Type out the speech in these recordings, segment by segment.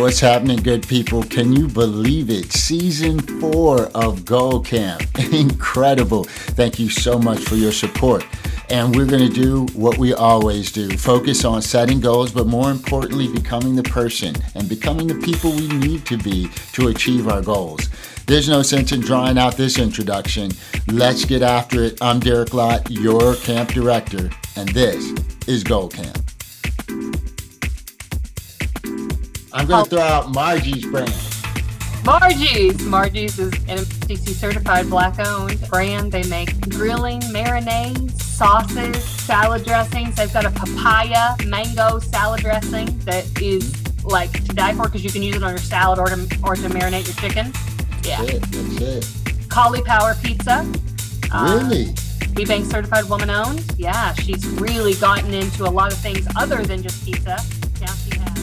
What's happening, good people? Can you believe it? Season four of Goal Camp. Incredible. Thank you so much for your support. And we're going to do what we always do focus on setting goals, but more importantly, becoming the person and becoming the people we need to be to achieve our goals. There's no sense in drawing out this introduction. Let's get after it. I'm Derek Lott, your camp director, and this is Goal Camp. I'm going to throw out Margie's brand. Margie's. Margie's is an MSDC certified black owned brand. They make grilling, marinades, sauces, salad dressings. They've got a papaya mango salad dressing that is like to die for because you can use it on your salad or to, or to marinate your chicken. Yeah. That's it. That's it. Cauliflower pizza. Really? Um, WBENC certified woman owned. Yeah, she's really gotten into a lot of things other than just pizza.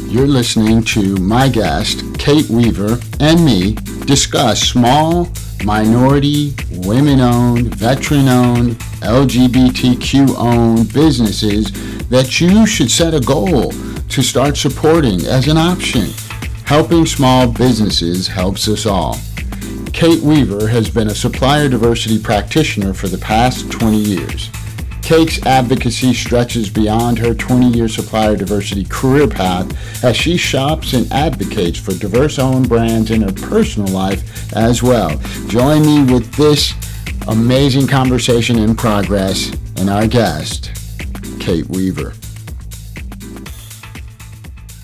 You're listening to my guest, Kate Weaver, and me discuss small, minority, women owned, veteran owned, LGBTQ owned businesses that you should set a goal to start supporting as an option. Helping small businesses helps us all. Kate Weaver has been a supplier diversity practitioner for the past 20 years. Kate's advocacy stretches beyond her 20 year supplier diversity career path as she shops and advocates for diverse owned brands in her personal life as well. Join me with this amazing conversation in progress and our guest, Kate Weaver.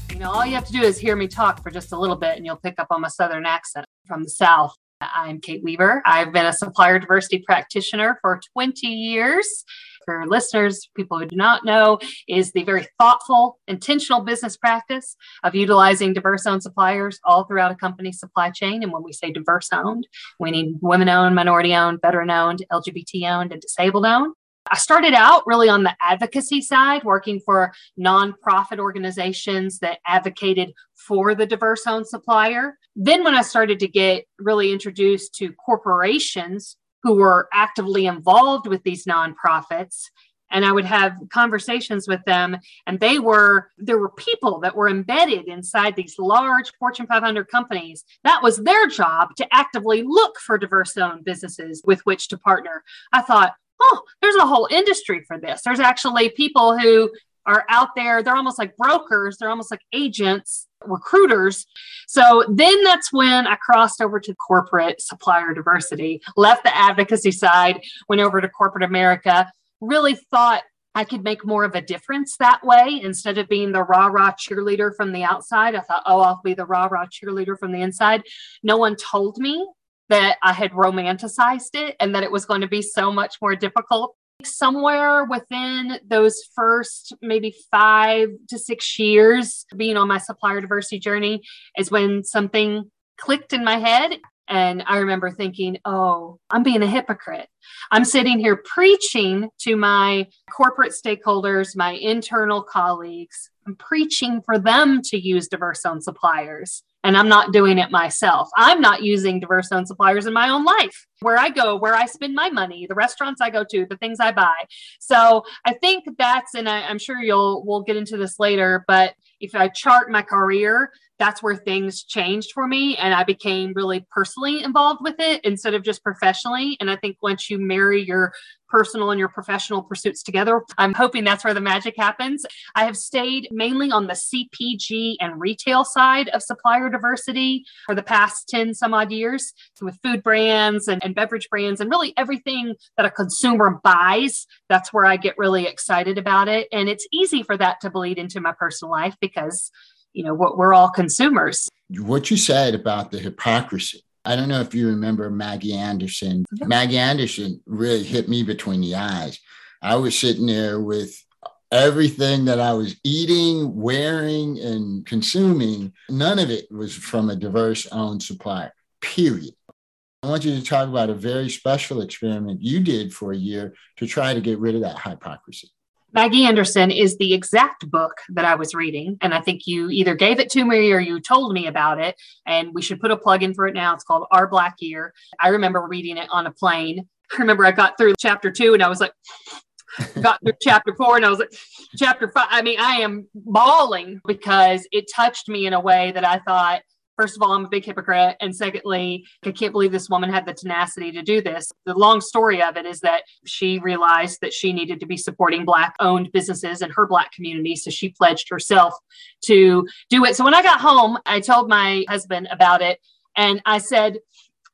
You know, all you have to do is hear me talk for just a little bit and you'll pick up on my Southern accent from the South. I'm Kate Weaver. I've been a supplier diversity practitioner for 20 years for listeners, people who do not know, is the very thoughtful, intentional business practice of utilizing diverse owned suppliers all throughout a company's supply chain. And when we say diverse owned, we mean women owned, minority owned, veteran owned, LGBT owned, and disabled owned. I started out really on the advocacy side, working for nonprofit organizations that advocated for the diverse owned supplier. Then, when I started to get really introduced to corporations who were actively involved with these nonprofits and i would have conversations with them and they were there were people that were embedded inside these large fortune 500 companies. That was their job to actively look for diverse owned businesses with which to partner. I thought oh there's a whole industry for this. There's actually people who are out there they're almost like brokers they're almost like agents recruiters. So then that's when I crossed over to corporate supplier diversity, left the advocacy side, went over to corporate America, really thought I could make more of a difference that way instead of being the rah rah cheerleader from the outside. I thought, oh, I'll be the rah rah cheerleader from the inside. No one told me that I had romanticized it and that it was going to be so much more difficult somewhere within those first maybe five to six years being on my supplier diversity journey is when something clicked in my head. And I remember thinking, oh, I'm being a hypocrite. I'm sitting here preaching to my corporate stakeholders, my internal colleagues. I'm preaching for them to use diverse owned suppliers and I'm not doing it myself. I'm not using diverse owned suppliers in my own life, where I go, where I spend my money, the restaurants I go to, the things I buy. So I think that's, and I, am sure you'll we'll get into this later, but if I chart my career, that's where things changed for me, and I became really personally involved with it instead of just professionally. And I think once you marry your personal and your professional pursuits together. I'm hoping that's where the magic happens. I have stayed mainly on the CPG and retail side of supplier diversity for the past 10 some odd years with food brands and, and beverage brands and really everything that a consumer buys. That's where I get really excited about it. And it's easy for that to bleed into my personal life because you know what we're all consumers what you said about the hypocrisy I don't know if you remember Maggie Anderson. Maggie Anderson really hit me between the eyes. I was sitting there with everything that I was eating, wearing, and consuming. None of it was from a diverse owned supplier, period. I want you to talk about a very special experiment you did for a year to try to get rid of that hypocrisy. Maggie Anderson is the exact book that I was reading. And I think you either gave it to me or you told me about it. And we should put a plug in for it now. It's called Our Black Year. I remember reading it on a plane. I remember I got through chapter two and I was like, got through chapter four and I was like, chapter five. I mean, I am bawling because it touched me in a way that I thought, first of all, I'm a big hypocrite. And secondly, I can't believe this woman had the tenacity to do this. The long story of it is that she realized that she needed to be supporting Black owned businesses in her Black community. So she pledged herself to do it. So when I got home, I told my husband about it and I said,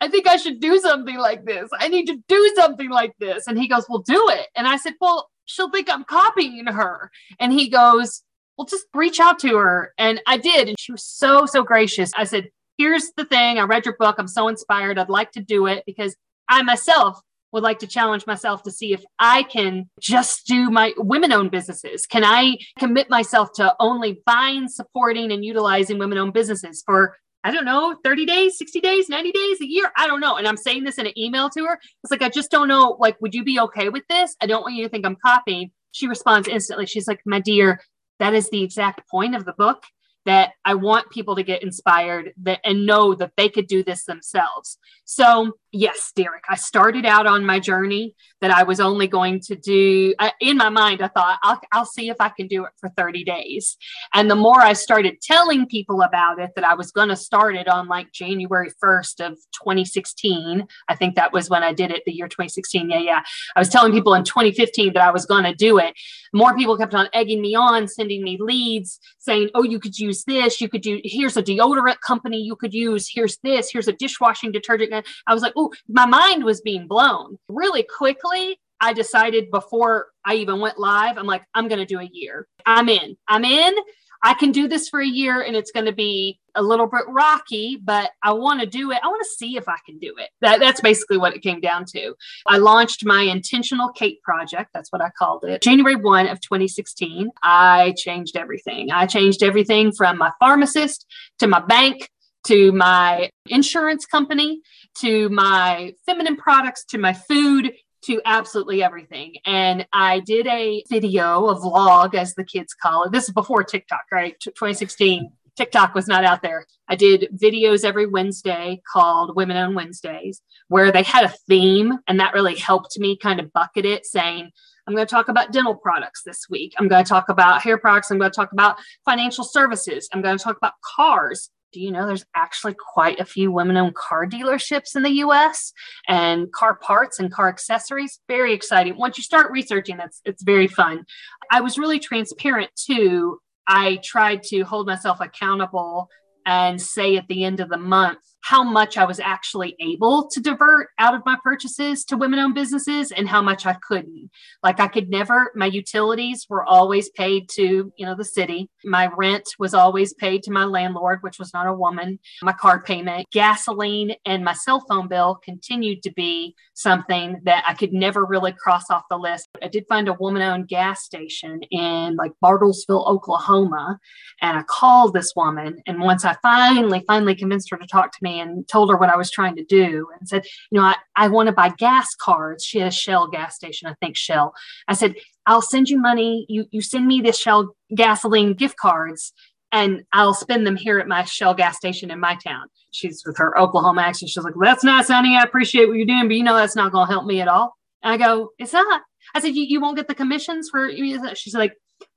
I think I should do something like this. I need to do something like this. And he goes, Well, do it. And I said, Well, she'll think I'm copying her. And he goes, Well, just reach out to her. And I did. And she was so, so gracious. I said, Here's the thing. I read your book. I'm so inspired. I'd like to do it because I myself would like to challenge myself to see if I can just do my women owned businesses. Can I commit myself to only buying, supporting, and utilizing women owned businesses for I don't know, 30 days, 60 days, 90 days, a year. I don't know. And I'm saying this in an email to her. It's like, I just don't know. Like, would you be okay with this? I don't want you to think I'm copying. She responds instantly. She's like, my dear, that is the exact point of the book that I want people to get inspired that and know that they could do this themselves. So, yes, Derek, I started out on my journey that I was only going to do in my mind. I thought I'll, I'll see if I can do it for 30 days. And the more I started telling people about it, that I was going to start it on like January 1st of 2016. I think that was when I did it, the year 2016. Yeah, yeah. I was telling people in 2015 that I was going to do it. More people kept on egging me on, sending me leads saying, oh, you could use this. You could do, here's a deodorant company you could use. Here's this. Here's a dishwashing detergent. I was like, oh, my mind was being blown really quickly. I decided before I even went live, I'm like, I'm going to do a year. I'm in. I'm in. I can do this for a year and it's going to be a little bit rocky, but I want to do it. I want to see if I can do it. That, that's basically what it came down to. I launched my intentional Kate project. That's what I called it. January 1 of 2016. I changed everything. I changed everything from my pharmacist to my bank to my insurance company to my feminine products to my food to absolutely everything. And I did a video, a vlog, as the kids call it. This is before TikTok, right? 2016. TikTok was not out there. I did videos every Wednesday called Women on Wednesdays, where they had a theme. And that really helped me kind of bucket it, saying, I'm going to talk about dental products this week. I'm going to talk about hair products. I'm going to talk about financial services. I'm going to talk about cars do you know there's actually quite a few women owned car dealerships in the US and car parts and car accessories? Very exciting. Once you start researching, it's, it's very fun. I was really transparent too. I tried to hold myself accountable and say at the end of the month how much I was actually able to divert out of my purchases to women owned businesses and how much I couldn't. Like I could never, my utilities were always paid to, you know, the city. My rent was always paid to my landlord, which was not a woman. My car payment, gasoline, and my cell phone bill continued to be something that I could never really cross off the list. I did find a woman owned gas station in like Bartlesville, Oklahoma. And I called this woman. And once I finally, finally convinced her to talk to me, me and told her what I was trying to do and said, you know, I, I want to buy gas cards. She had a Shell gas station, I think Shell. I said, I'll send you money. You you send me the Shell gasoline gift cards and I'll spend them here at my Shell gas station in my town. She's with her Oklahoma accent. She's like, that's nice, honey. I appreciate what you're doing, but you know that's not going to help me at all. And I go, it's not. I said, you, you won't get the commissions for. She's like,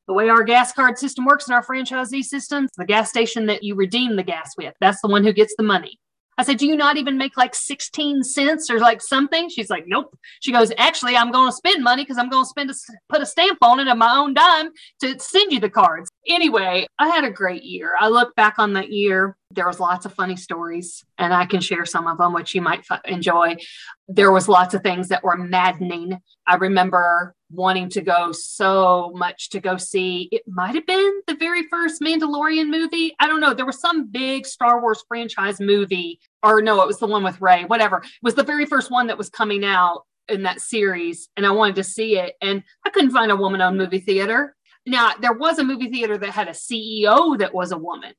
the way our gas card system works in our franchisee systems, the gas station that you redeem the gas with, that's the one who gets the money. I said, Do you not even make like 16 cents or like something? She's like, Nope. She goes, Actually, I'm going to spend money because I'm going to spend a, put a stamp on it of my own dime to send you the cards. Anyway, I had a great year. I look back on that year. There was lots of funny stories, and I can share some of them, which you might f- enjoy. There was lots of things that were maddening. I remember wanting to go so much to go see. It might have been the very first Mandalorian movie. I don't know. There was some big Star Wars franchise movie, or no, it was the one with Rey. whatever. It was the very first one that was coming out in that series, and I wanted to see it. And I couldn't find a woman owned movie theater. Now, there was a movie theater that had a CEO that was a woman.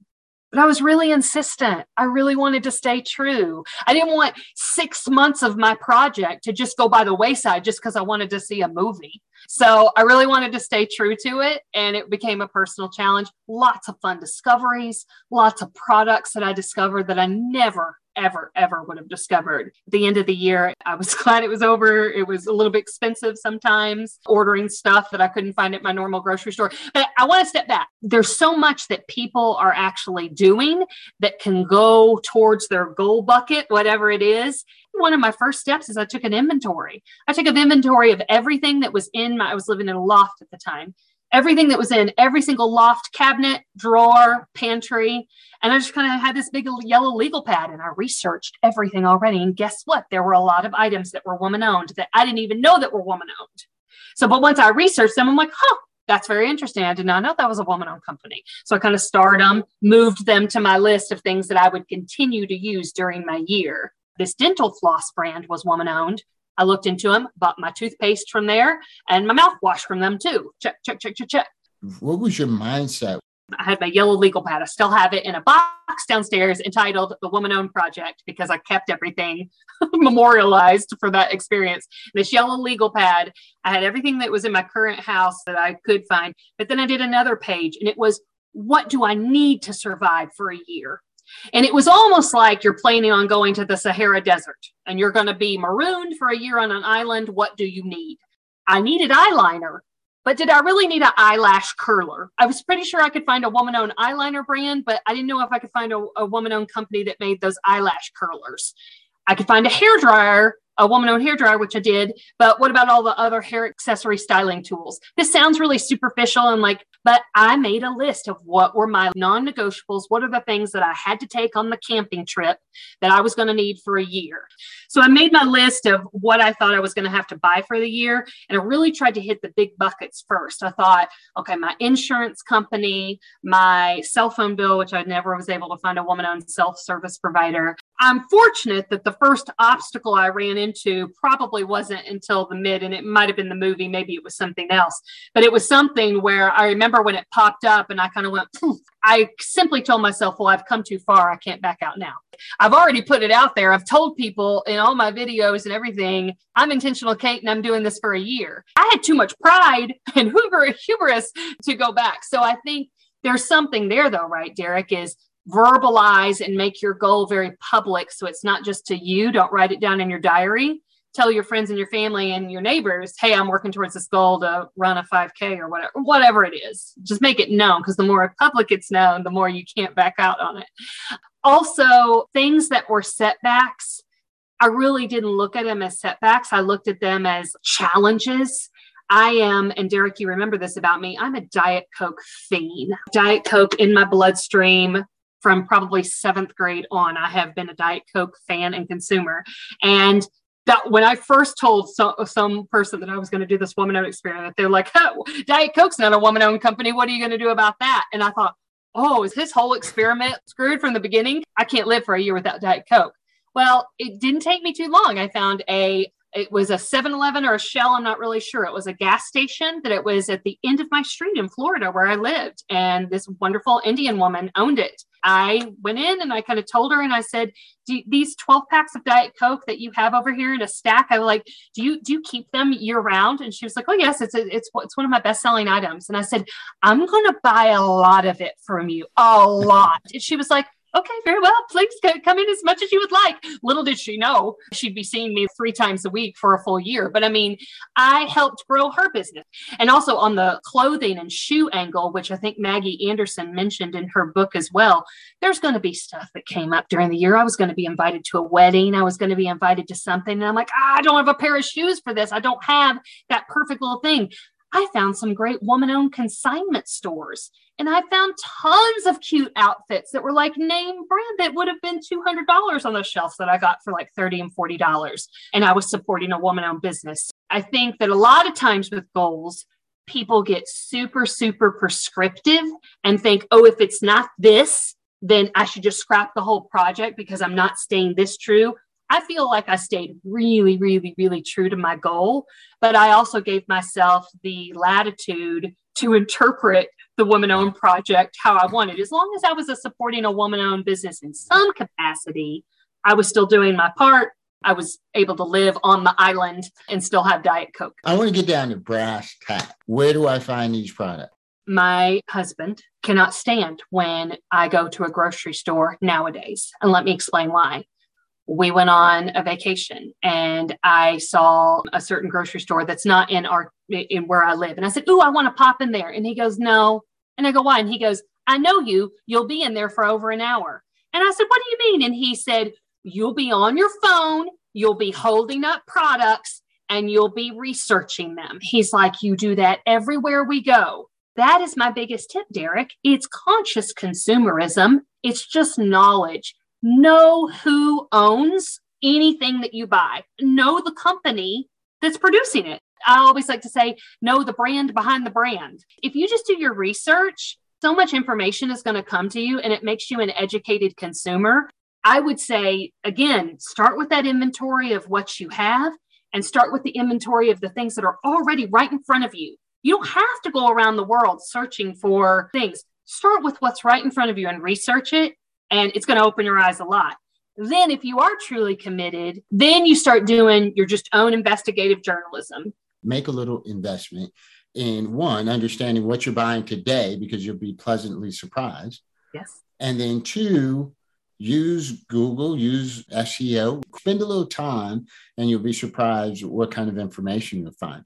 But I was really insistent. I really wanted to stay true. I didn't want six months of my project to just go by the wayside just because I wanted to see a movie. So I really wanted to stay true to it. And it became a personal challenge. Lots of fun discoveries, lots of products that I discovered that I never ever, ever would have discovered. At the end of the year, I was glad it was over. It was a little bit expensive sometimes, ordering stuff that I couldn't find at my normal grocery store. But I want to step back. There's so much that people are actually doing that can go towards their goal bucket, whatever it is one of my first steps is I took an inventory. I took an inventory of everything that was in my, I was living in a loft at the time, everything that was in every single loft cabinet, drawer, pantry. And I just kind of had this big yellow legal pad and I researched everything already. And guess what? There were a lot of items that were woman owned that I didn't even know that were woman owned. So, but once I researched them, I'm like, huh, that's very interesting. I did not know that was a woman owned company. So I kind of starred them, moved them to my list of things that I would continue to use during my year. This dental floss brand was woman owned. I looked into them, bought my toothpaste from there and my mouthwash from them too. Check, check, check, check, check. What was your mindset? I had my yellow legal pad. I still have it in a box downstairs entitled The Woman Owned Project because I kept everything memorialized for that experience. This yellow legal pad, I had everything that was in my current house that I could find. But then I did another page and it was, What do I need to survive for a year? And it was almost like you're planning on going to the Sahara Desert and you're going to be marooned for a year on an island. What do you need? I needed eyeliner, but did I really need an eyelash curler? I was pretty sure I could find a woman owned eyeliner brand, but I didn't know if I could find a, a woman owned company that made those eyelash curlers. I could find a hair dryer a woman owned hair dryer, which I did. But what about all the other hair accessory styling tools? This sounds really superficial and like, but I made a list of what were my non negotiables. What are the things that I had to take on the camping trip that I was going to need for a year? So I made my list of what I thought I was going to have to buy for the year. And I really tried to hit the big buckets first. I thought, okay, my insurance company, my cell phone bill, which I never was able to find a woman owned self service provider, I'm fortunate that the first obstacle I ran into probably wasn't until the mid, and it might have been the movie, maybe it was something else, but it was something where I remember when it popped up and I kind of went, I simply told myself, well, I've come too far. I can't back out now. I've already put it out there. I've told people in all my videos and everything, I'm intentional Kate and I'm doing this for a year. I had too much pride and hubris to go back. So I think there's something there though, right, Derek, is verbalize and make your goal very public. So it's not just to you. Don't write it down in your diary. Tell your friends and your family and your neighbors hey i'm working towards this goal to run a 5k or whatever whatever it is. Just make it known because the more public it's known the more you can't back out on it. Also things that were setbacks i really didn't look at them as setbacks. I looked at them as challenges. I am, and Derek, you remember this about me, I'm a Diet Coke fiend. Diet Coke in my bloodstream from probably seventh grade on, I have been a Diet Coke fan and consumer. And that when I first told some, some person that I was going to do this woman owned experiment, they're like, oh, Diet Coke's not a woman owned company. What are you going to do about that? And I thought, oh, is his whole experiment screwed from the beginning? I can't live for a year without Diet Coke. Well, it didn't take me too long. I found a it was a 7-Eleven or a Shell, I'm not really sure. It was a gas station that it was at the end of my street in Florida where I lived. And this wonderful Indian woman owned it. I went in and I kind of told her and I said, these 12 packs of Diet Coke that you have over here in a stack, I was like, do you do you keep them year round? And she was like, oh yes, it's a, it's it's one of my best selling items. And I said, I'm going to buy a lot of it from you, a lot. And she was like, okay, very well. Please come in as much as you would like. Little did she know she'd be seeing me three times a week for a full year. But I mean, I helped grow her business. And also on the clothing and shoe angle, which I think Maggie Anderson mentioned in her book as well, there's going to be stuff that came up during the year. I was going to be invited to a wedding. I was going to be invited to something. And I'm like, ah, I don't have a pair of shoes for this. I don't have that perfect little thing. I found some great woman owned consignment stores and I found tons of cute outfits that were like name brand that would have been $200 on the shelves that I got for like 30 and $40. And I was supporting a woman owned business. I think that a lot of times with goals, people get super, super prescriptive and think, oh, if it's not this, then I should just scrap the whole project because I'm not staying this true. I feel like I stayed really, really, really true to my goal, but I also gave myself the latitude to interpret the woman owned project how I wanted. As long as I was a supporting a woman owned business in some capacity, I was still doing my part. I was able to live on the island and still have Diet Coke. I want to get down to brass tack. Where do I find these products? My husband cannot stand when I go to a grocery store nowadays. And let me explain why we went on a vacation and I saw a certain grocery store that's not in our in where I live. And I said, Ooh, I want to pop in there. And he goes, No. And I go, Why? And he goes, I know you. You'll be in there for over an hour. And I said, What do you mean? And he said, You'll be on your phone, you'll be holding up products, and you'll be researching them. He's like, You do that everywhere we go. That is my biggest tip, Derek. It's conscious consumerism, it's just knowledge know who owns anything that you buy, know the company that's producing it. I always like to say, know the brand behind the brand. If you just do your research, so much information is going to come to you and it makes you an educated consumer. I would say, again, start with that inventory of what you have and start with the inventory of the things that are already right in front of you. You don't have to go around the world searching for things. Start with what's right in front of you and research it and it's going to open your eyes a lot. Then, if you are truly committed, then you start doing your just own investigative journalism. Make a little investment in one, understanding what you're buying today because you'll be pleasantly surprised. Yes. And then two, use Google, use SEO, spend a little time, and you'll be surprised what kind of information you'll find.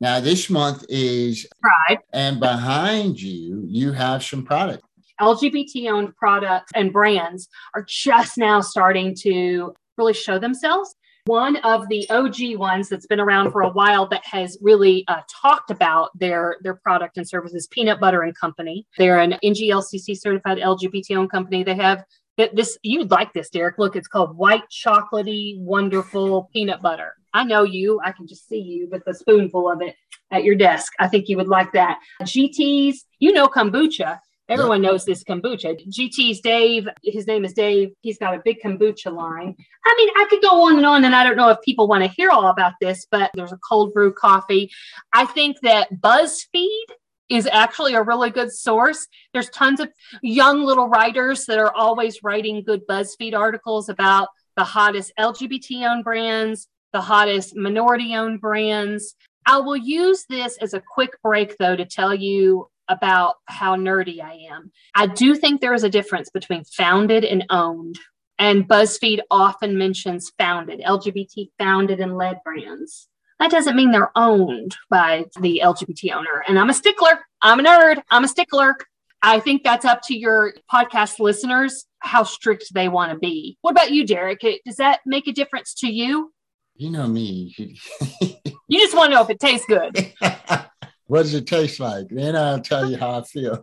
Now, this month is Pride. And behind you, you have some product. LGBT owned products and brands are just now starting to really show themselves. One of the OG ones that's been around for a while that has really uh, talked about their their product and services, Peanut Butter and Company. They're an NGLCC certified LGBT owned company. They have that this you'd like this, Derek. Look, it's called white chocolatey, wonderful peanut butter. I know you. I can just see you with a spoonful of it at your desk. I think you would like that. GT's, you know kombucha. Everyone knows this kombucha. GT's Dave, his name is Dave. He's got a big kombucha line. I mean, I could go on and on, and I don't know if people want to hear all about this, but there's a cold brew coffee. I think that BuzzFeed is actually a really good source. There's tons of young little writers that are always writing good BuzzFeed articles about the hottest LGBT owned brands, the hottest minority owned brands. I will use this as a quick break, though, to tell you about how nerdy I am. I do think there is a difference between founded and owned. And BuzzFeed often mentions founded, LGBT founded and led brands. That doesn't mean they're owned by the LGBT owner. And I'm a stickler. I'm a nerd. I'm a stickler. I think that's up to your podcast listeners how strict they want to be. What about you, Derek? Does that make a difference to you? You know me. you just want to know if it tastes good. What does it taste like? Then I'll tell you how I feel.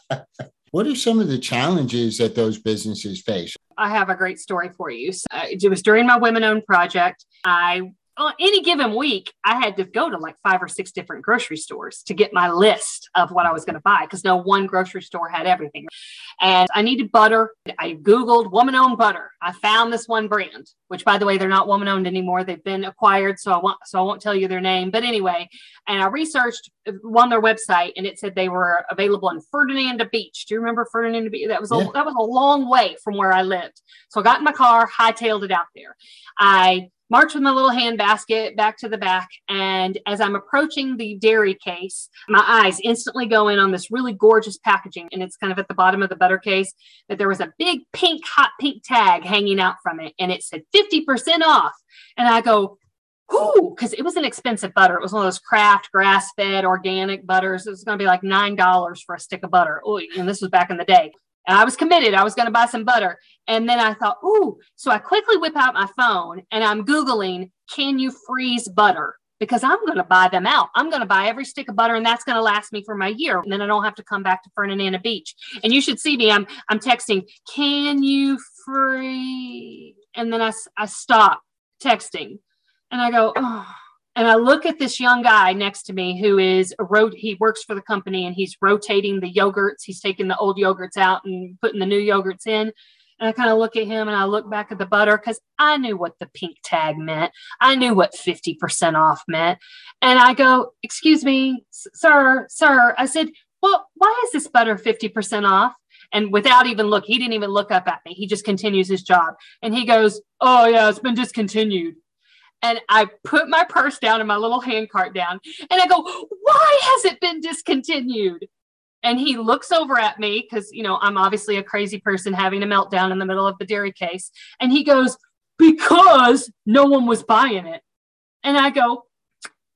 what are some of the challenges that those businesses face? I have a great story for you. So, it was during my women owned project. I on any given week, I had to go to like five or six different grocery stores to get my list of what I was going to buy because no one grocery store had everything. And I needed butter. I Googled woman owned butter. I found this one brand, which by the way, they're not woman owned anymore. They've been acquired. So I won't, so I won't tell you their name. But anyway, and I researched uh, on their website and it said they were available in Fernandina Beach. Do you remember Fernandina Beach? That was a, yeah. that was a long way from where I lived. So I got in my car, hightailed it out there. I march with my little hand basket back to the back. And as I'm approaching the dairy case, my eyes instantly go in on this really gorgeous packaging. And it's kind of at the bottom of the butter case that there was a big pink, hot pink tag hanging out from it. And it said 50% off. And I go, Ooh, because it was an expensive butter. It was one of those Kraft grass fed organic butters. It was going to be like $9 for a stick of butter. Ooh, and this was back in the day. And I was committed. I was going to buy some butter. And then I thought, ooh, so I quickly whip out my phone and I'm Googling, can you freeze butter? Because I'm going to buy them out. I'm going to buy every stick of butter and that's going to last me for my year. And then I don't have to come back to Fernandina Beach. And you should see me. I'm, I'm texting, can you freeze? And then I, I stop texting and I go, oh and I look at this young guy next to me who is road. He works for the company and he's rotating the yogurts. He's taking the old yogurts out and putting the new yogurts in. And I kind of look at him and I look back at the butter because I knew what the pink tag meant. I knew what 50% off meant. And I go, Excuse me, sir, sir. I said, Well, why is this butter 50% off? And without even look, he didn't even look up at me. He just continues his job. And he goes, Oh, yeah, it's been discontinued and I put my purse down and my little hand cart down and I go, why has it been discontinued? And he looks over at me because, you know, I'm obviously a crazy person having a meltdown in the middle of the dairy case. And he goes, because no one was buying it. And I go,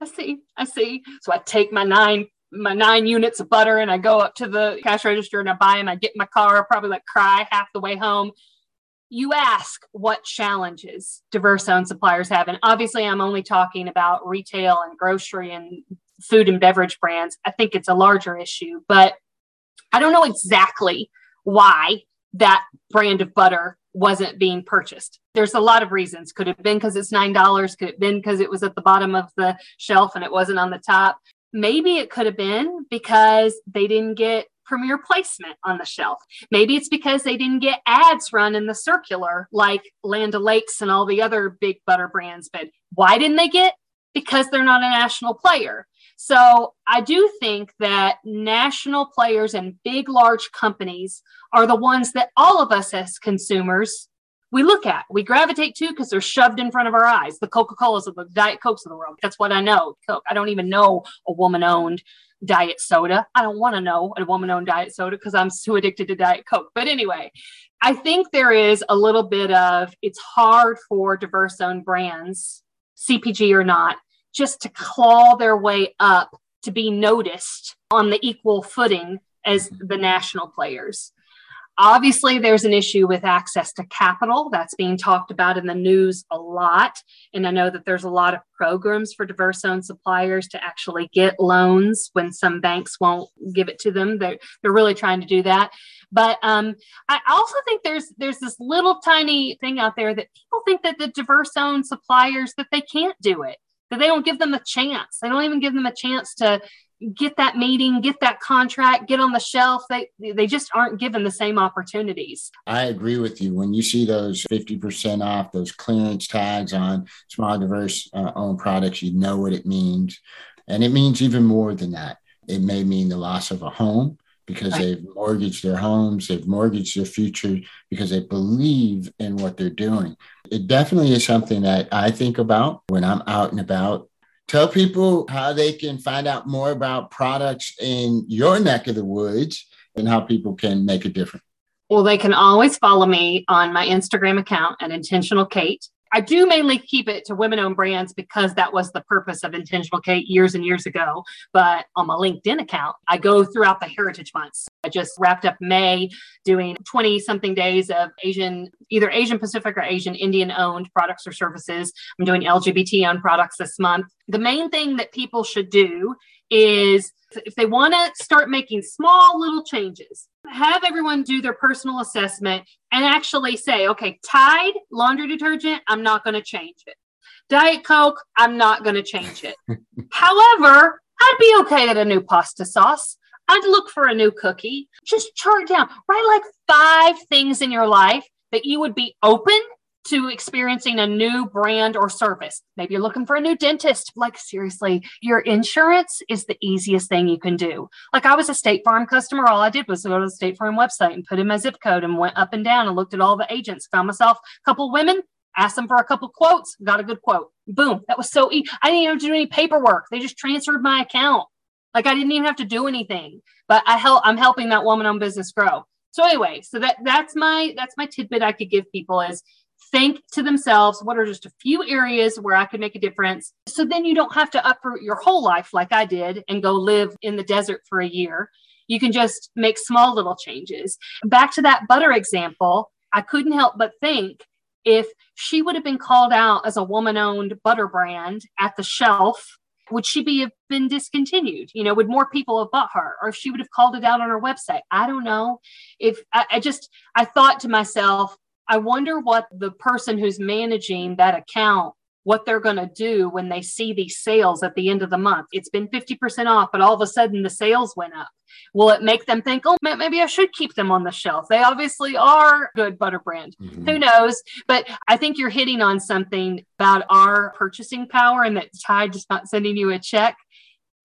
I see, I see. So I take my nine my nine units of butter and I go up to the cash register and I buy them. I get in my car, probably like cry half the way home. You ask what challenges diverse owned suppliers have. And obviously, I'm only talking about retail and grocery and food and beverage brands. I think it's a larger issue, but I don't know exactly why that brand of butter wasn't being purchased. There's a lot of reasons. Could have been because it's $9. Could have been because it was at the bottom of the shelf and it wasn't on the top. Maybe it could have been because they didn't get premier placement on the shelf. Maybe it's because they didn't get ads run in the circular like Land O'Lakes and all the other big butter brands. But why didn't they get? Because they're not a national player. So I do think that national players and big, large companies are the ones that all of us as consumers we look at, we gravitate to because they're shoved in front of our eyes. The Coca Colas of the Diet Cokes of the world. That's what I know. Coke. I don't even know a woman owned diet soda. I don't want to know a woman owned diet soda because I'm too addicted to Diet Coke. But anyway, I think there is a little bit of it's hard for diverse owned brands, CPG or not, just to claw their way up to be noticed on the equal footing as the national players. Obviously, there's an issue with access to capital that's being talked about in the news a lot. And I know that there's a lot of programs for diverse owned suppliers to actually get loans when some banks won't give it to them. They're, they're really trying to do that. But um, I also think there's there's this little tiny thing out there that people think that the diverse owned suppliers that they can't do it that they don't give them a chance. They don't even give them a chance to get that meeting, get that contract, get on the shelf. They they just aren't given the same opportunities. I agree with you. When you see those 50% off, those clearance tags on small diverse uh, owned products, you know what it means. And it means even more than that. It may mean the loss of a home because right. they've mortgaged their homes, they've mortgaged their future because they believe in what they're doing. It definitely is something that I think about when I'm out and about. Tell people how they can find out more about products in your neck of the woods and how people can make a difference. Well, they can always follow me on my Instagram account at Intentional Kate. I do mainly keep it to women owned brands because that was the purpose of Intentional Kate years and years ago. But on my LinkedIn account, I go throughout the heritage months. I just wrapped up May doing 20 something days of Asian, either Asian Pacific or Asian Indian owned products or services. I'm doing LGBT owned products this month. The main thing that people should do is if they want to start making small little changes, have everyone do their personal assessment and actually say, okay, Tide laundry detergent, I'm not going to change it. Diet Coke, I'm not going to change it. However, I'd be okay at a new pasta sauce. I'd look for a new cookie. Just chart down, write like five things in your life that you would be open to experiencing a new brand or service. Maybe you're looking for a new dentist. Like, seriously, your insurance is the easiest thing you can do. Like, I was a State Farm customer. All I did was go to the State Farm website and put in my zip code and went up and down and looked at all the agents. Found myself a couple women, asked them for a couple quotes, got a good quote. Boom. That was so easy. I didn't even do any paperwork. They just transferred my account. Like, I didn't even have to do anything. But I help, I'm helping that woman owned business grow. So anyway, so that that's my that's my tidbit I could give people is think to themselves, what are just a few areas where I could make a difference? So then you don't have to uproot your whole life like I did and go live in the desert for a year. You can just make small little changes. Back to that butter example, I couldn't help but think if she would have been called out as a woman owned butter brand at the shelf would she be have been discontinued you know would more people have bought her or if she would have called it out on her website i don't know if I, I, just i thought to myself I wonder what the person who's managing that account what they're going to do when they see these sales at the end of the month. It's been 50% off, but all of a sudden the sales went up. Will it make them think, oh, maybe I should keep them on the shelf? They obviously are good butter brand. Mm-hmm. Who knows? But I think you're hitting on something about our purchasing power and that Tide just not sending you a check.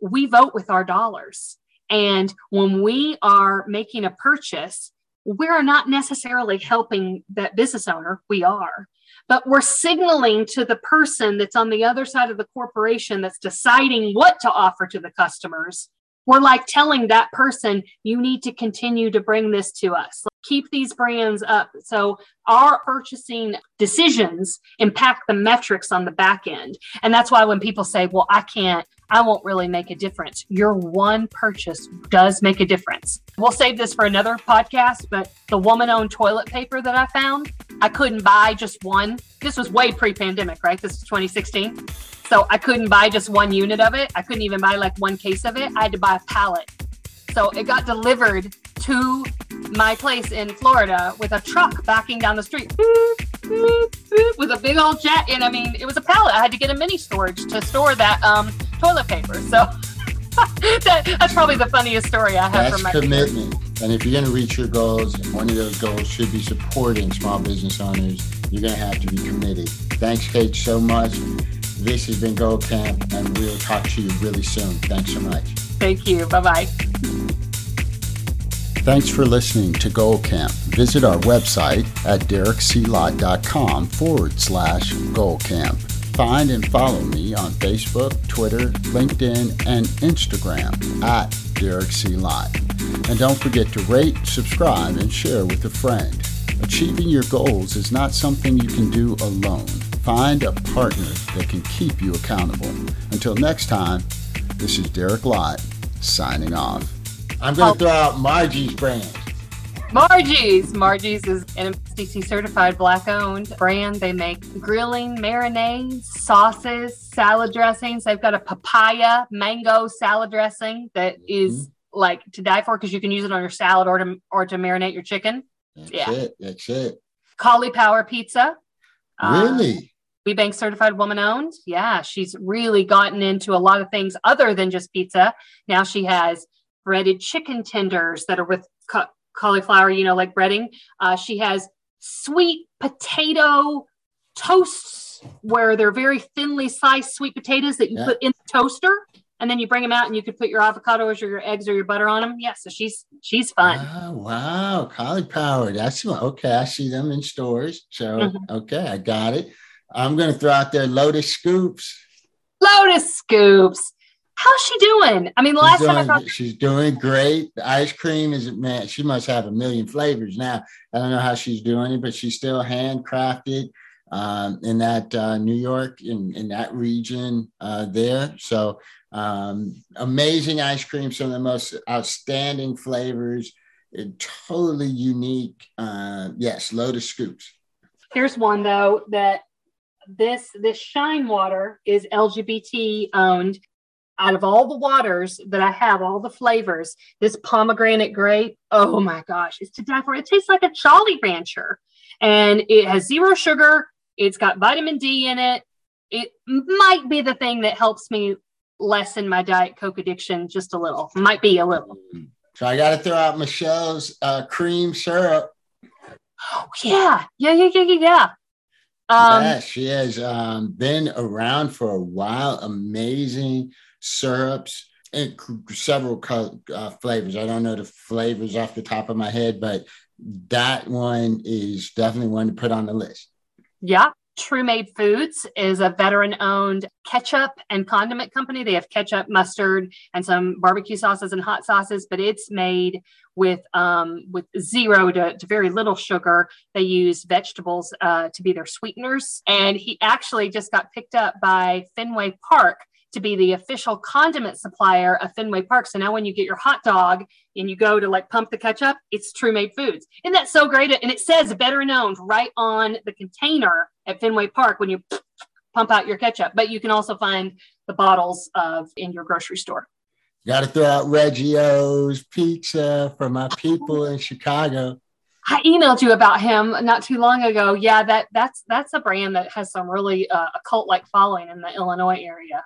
We vote with our dollars. And when we are making a purchase, we're not necessarily helping that business owner. We are, but we're signaling to the person that's on the other side of the corporation that's deciding what to offer to the customers. We're like telling that person, you need to continue to bring this to us. Keep these brands up. So our purchasing decisions impact the metrics on the back end. And that's why when people say, well, I can't, I won't really make a difference. Your one purchase does make a difference. We'll save this for another podcast, but the woman owned toilet paper that I found, I couldn't buy just one. This was way pre pandemic, right? This is 2016. So I couldn't buy just one unit of it. I couldn't even buy like one case of it. I had to buy a pallet. So it got delivered to my place in Florida with a truck backing down the street with a big old jet. And I mean, it was a pallet. I had to get a mini storage to store that um, toilet paper. So that, that's probably the funniest story I have that's from my commitment. Career. And if you're going to reach your goals, one of those goals should be supporting small business owners. You're going to have to be committed. Thanks, Kate, so much. This has been Goal Camp, and we'll talk to you really soon. Thanks so much. Thank you. Bye bye. Thanks for listening to Goal Camp. Visit our website at derekclott.com forward slash Goal Camp. Find and follow me on Facebook, Twitter, LinkedIn, and Instagram at Derek C. Lott. And don't forget to rate, subscribe, and share with a friend. Achieving your goals is not something you can do alone. Find a partner that can keep you accountable. Until next time, this is Derek Lott signing off. I'm going to throw out Margie's brand. Margie's. Margie's is an MSDC certified black owned brand. They make grilling, marinades, sauces, salad dressings. They've got a papaya mango salad dressing that is mm-hmm. like to die for because you can use it on your salad or to or to marinate your chicken. That's yeah. it. That's it. Cauliflower pizza. Really? Um, WBENC certified woman owned. Yeah, she's really gotten into a lot of things other than just pizza. Now she has breaded chicken tenders that are with ca- cauliflower, you know, like breading. Uh, she has sweet potato toasts where they're very thinly sliced sweet potatoes that you yeah. put in the toaster and then you bring them out and you can put your avocados or your eggs or your butter on them. Yeah, so she's she's fun. Oh, wow, cauliflower. That's okay. I see them in stores. So mm-hmm. okay, I got it. I'm gonna throw out there Lotus Scoops. Lotus Scoops. How's she doing? I mean, the last doing, time I she's doing great. The ice cream is man, she must have a million flavors now. I don't know how she's doing it, but she's still handcrafted um, in that uh, New York in in that region uh, there. So um, amazing ice cream, some of the most outstanding flavors, and totally unique. Uh, yes, Lotus Scoops. Here's one though that this this shine water is LGBT owned out of all the waters that I have, all the flavors, this pomegranate grape, oh my gosh, it's to die for. It tastes like a Jolly Rancher and it has zero sugar. It's got vitamin D in it. It might be the thing that helps me lessen my Diet Coke addiction just a little. Might be a little. So I got to throw out Michelle's uh, cream syrup. Oh, yeah. Yeah, yeah, yeah, yeah, yeah. Um, yeah, she has um, been around for a while. Amazing syrups, and several uh, flavors. I don't know the flavors off the top of my head, but that one is definitely one to put on the list. Yeah. True Made Foods is a veteran owned ketchup and condiment company. They have ketchup, mustard, and some barbecue sauces and hot sauces, but it's made with um, with zero to, to, very little sugar. They use vegetables uh, to be their sweeteners. And he actually just got picked up by Fenway Park to be the official condiment supplier of Fenway Park. So now when you get your hot dog and you go to like pump the ketchup, it's True Made Foods. And that's so great? And it says better known right on the container at Fenway Park when you pump out your ketchup. But you can also find the bottles of in your grocery store. Got to throw out Reggio's pizza for my people in Chicago. I emailed you about him not too long ago. Yeah, that that's that's a brand that has some really uh, a cult like following in the Illinois area.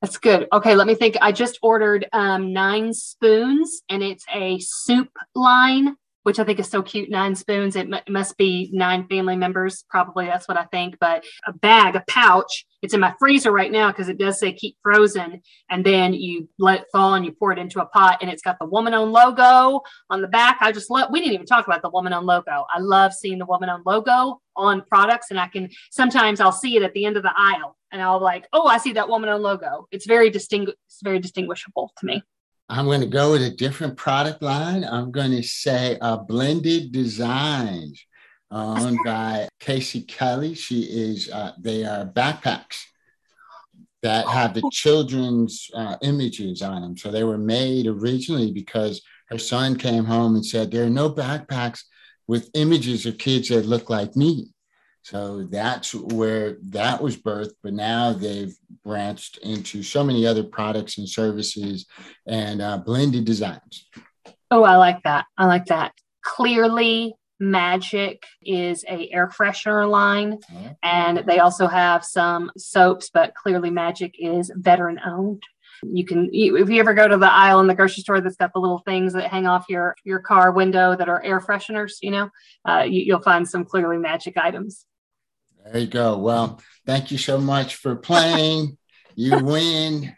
That's good. Okay, let me think. I just ordered um, nine spoons, and it's a soup line, which I think is so cute. Nine spoons. It, m- must be nine family members. Probably that's what I think. But a bag, a pouch. It's in my freezer right now because it does say keep frozen. And then you let it fall and you pour it into a pot, and it's got the woman owned logo on the back. I just love. We didn't even talk about the woman owned logo. I love seeing the woman owned logo on products, and I can sometimes I'll see it at the end of the aisle and I'll like, oh, I see that woman on logo. It's very distingu- it's very distinguishable to me. I'm going to go with a different product line. I'm going to say uh, Blended Designs, owned by Casey Kelly. She is, uh, they are backpacks that have the children's uh, images on them. So they were made originally because her son came home and said, There are no backpacks with images of kids that look like me. So that's where that was birthed. But now they've branched into so many other products and services and uh, blended designs. Oh, I like that. I like that. Clearly, Magic is a air freshener line, and they also have some soaps. But clearly, Magic is veteran owned. You can, if you ever go to the aisle in the grocery store that's got the little things that hang off your your car window that are air fresheners, you know, uh, you, you'll find some clearly Magic items. There you go. Well, thank you so much for playing. you win.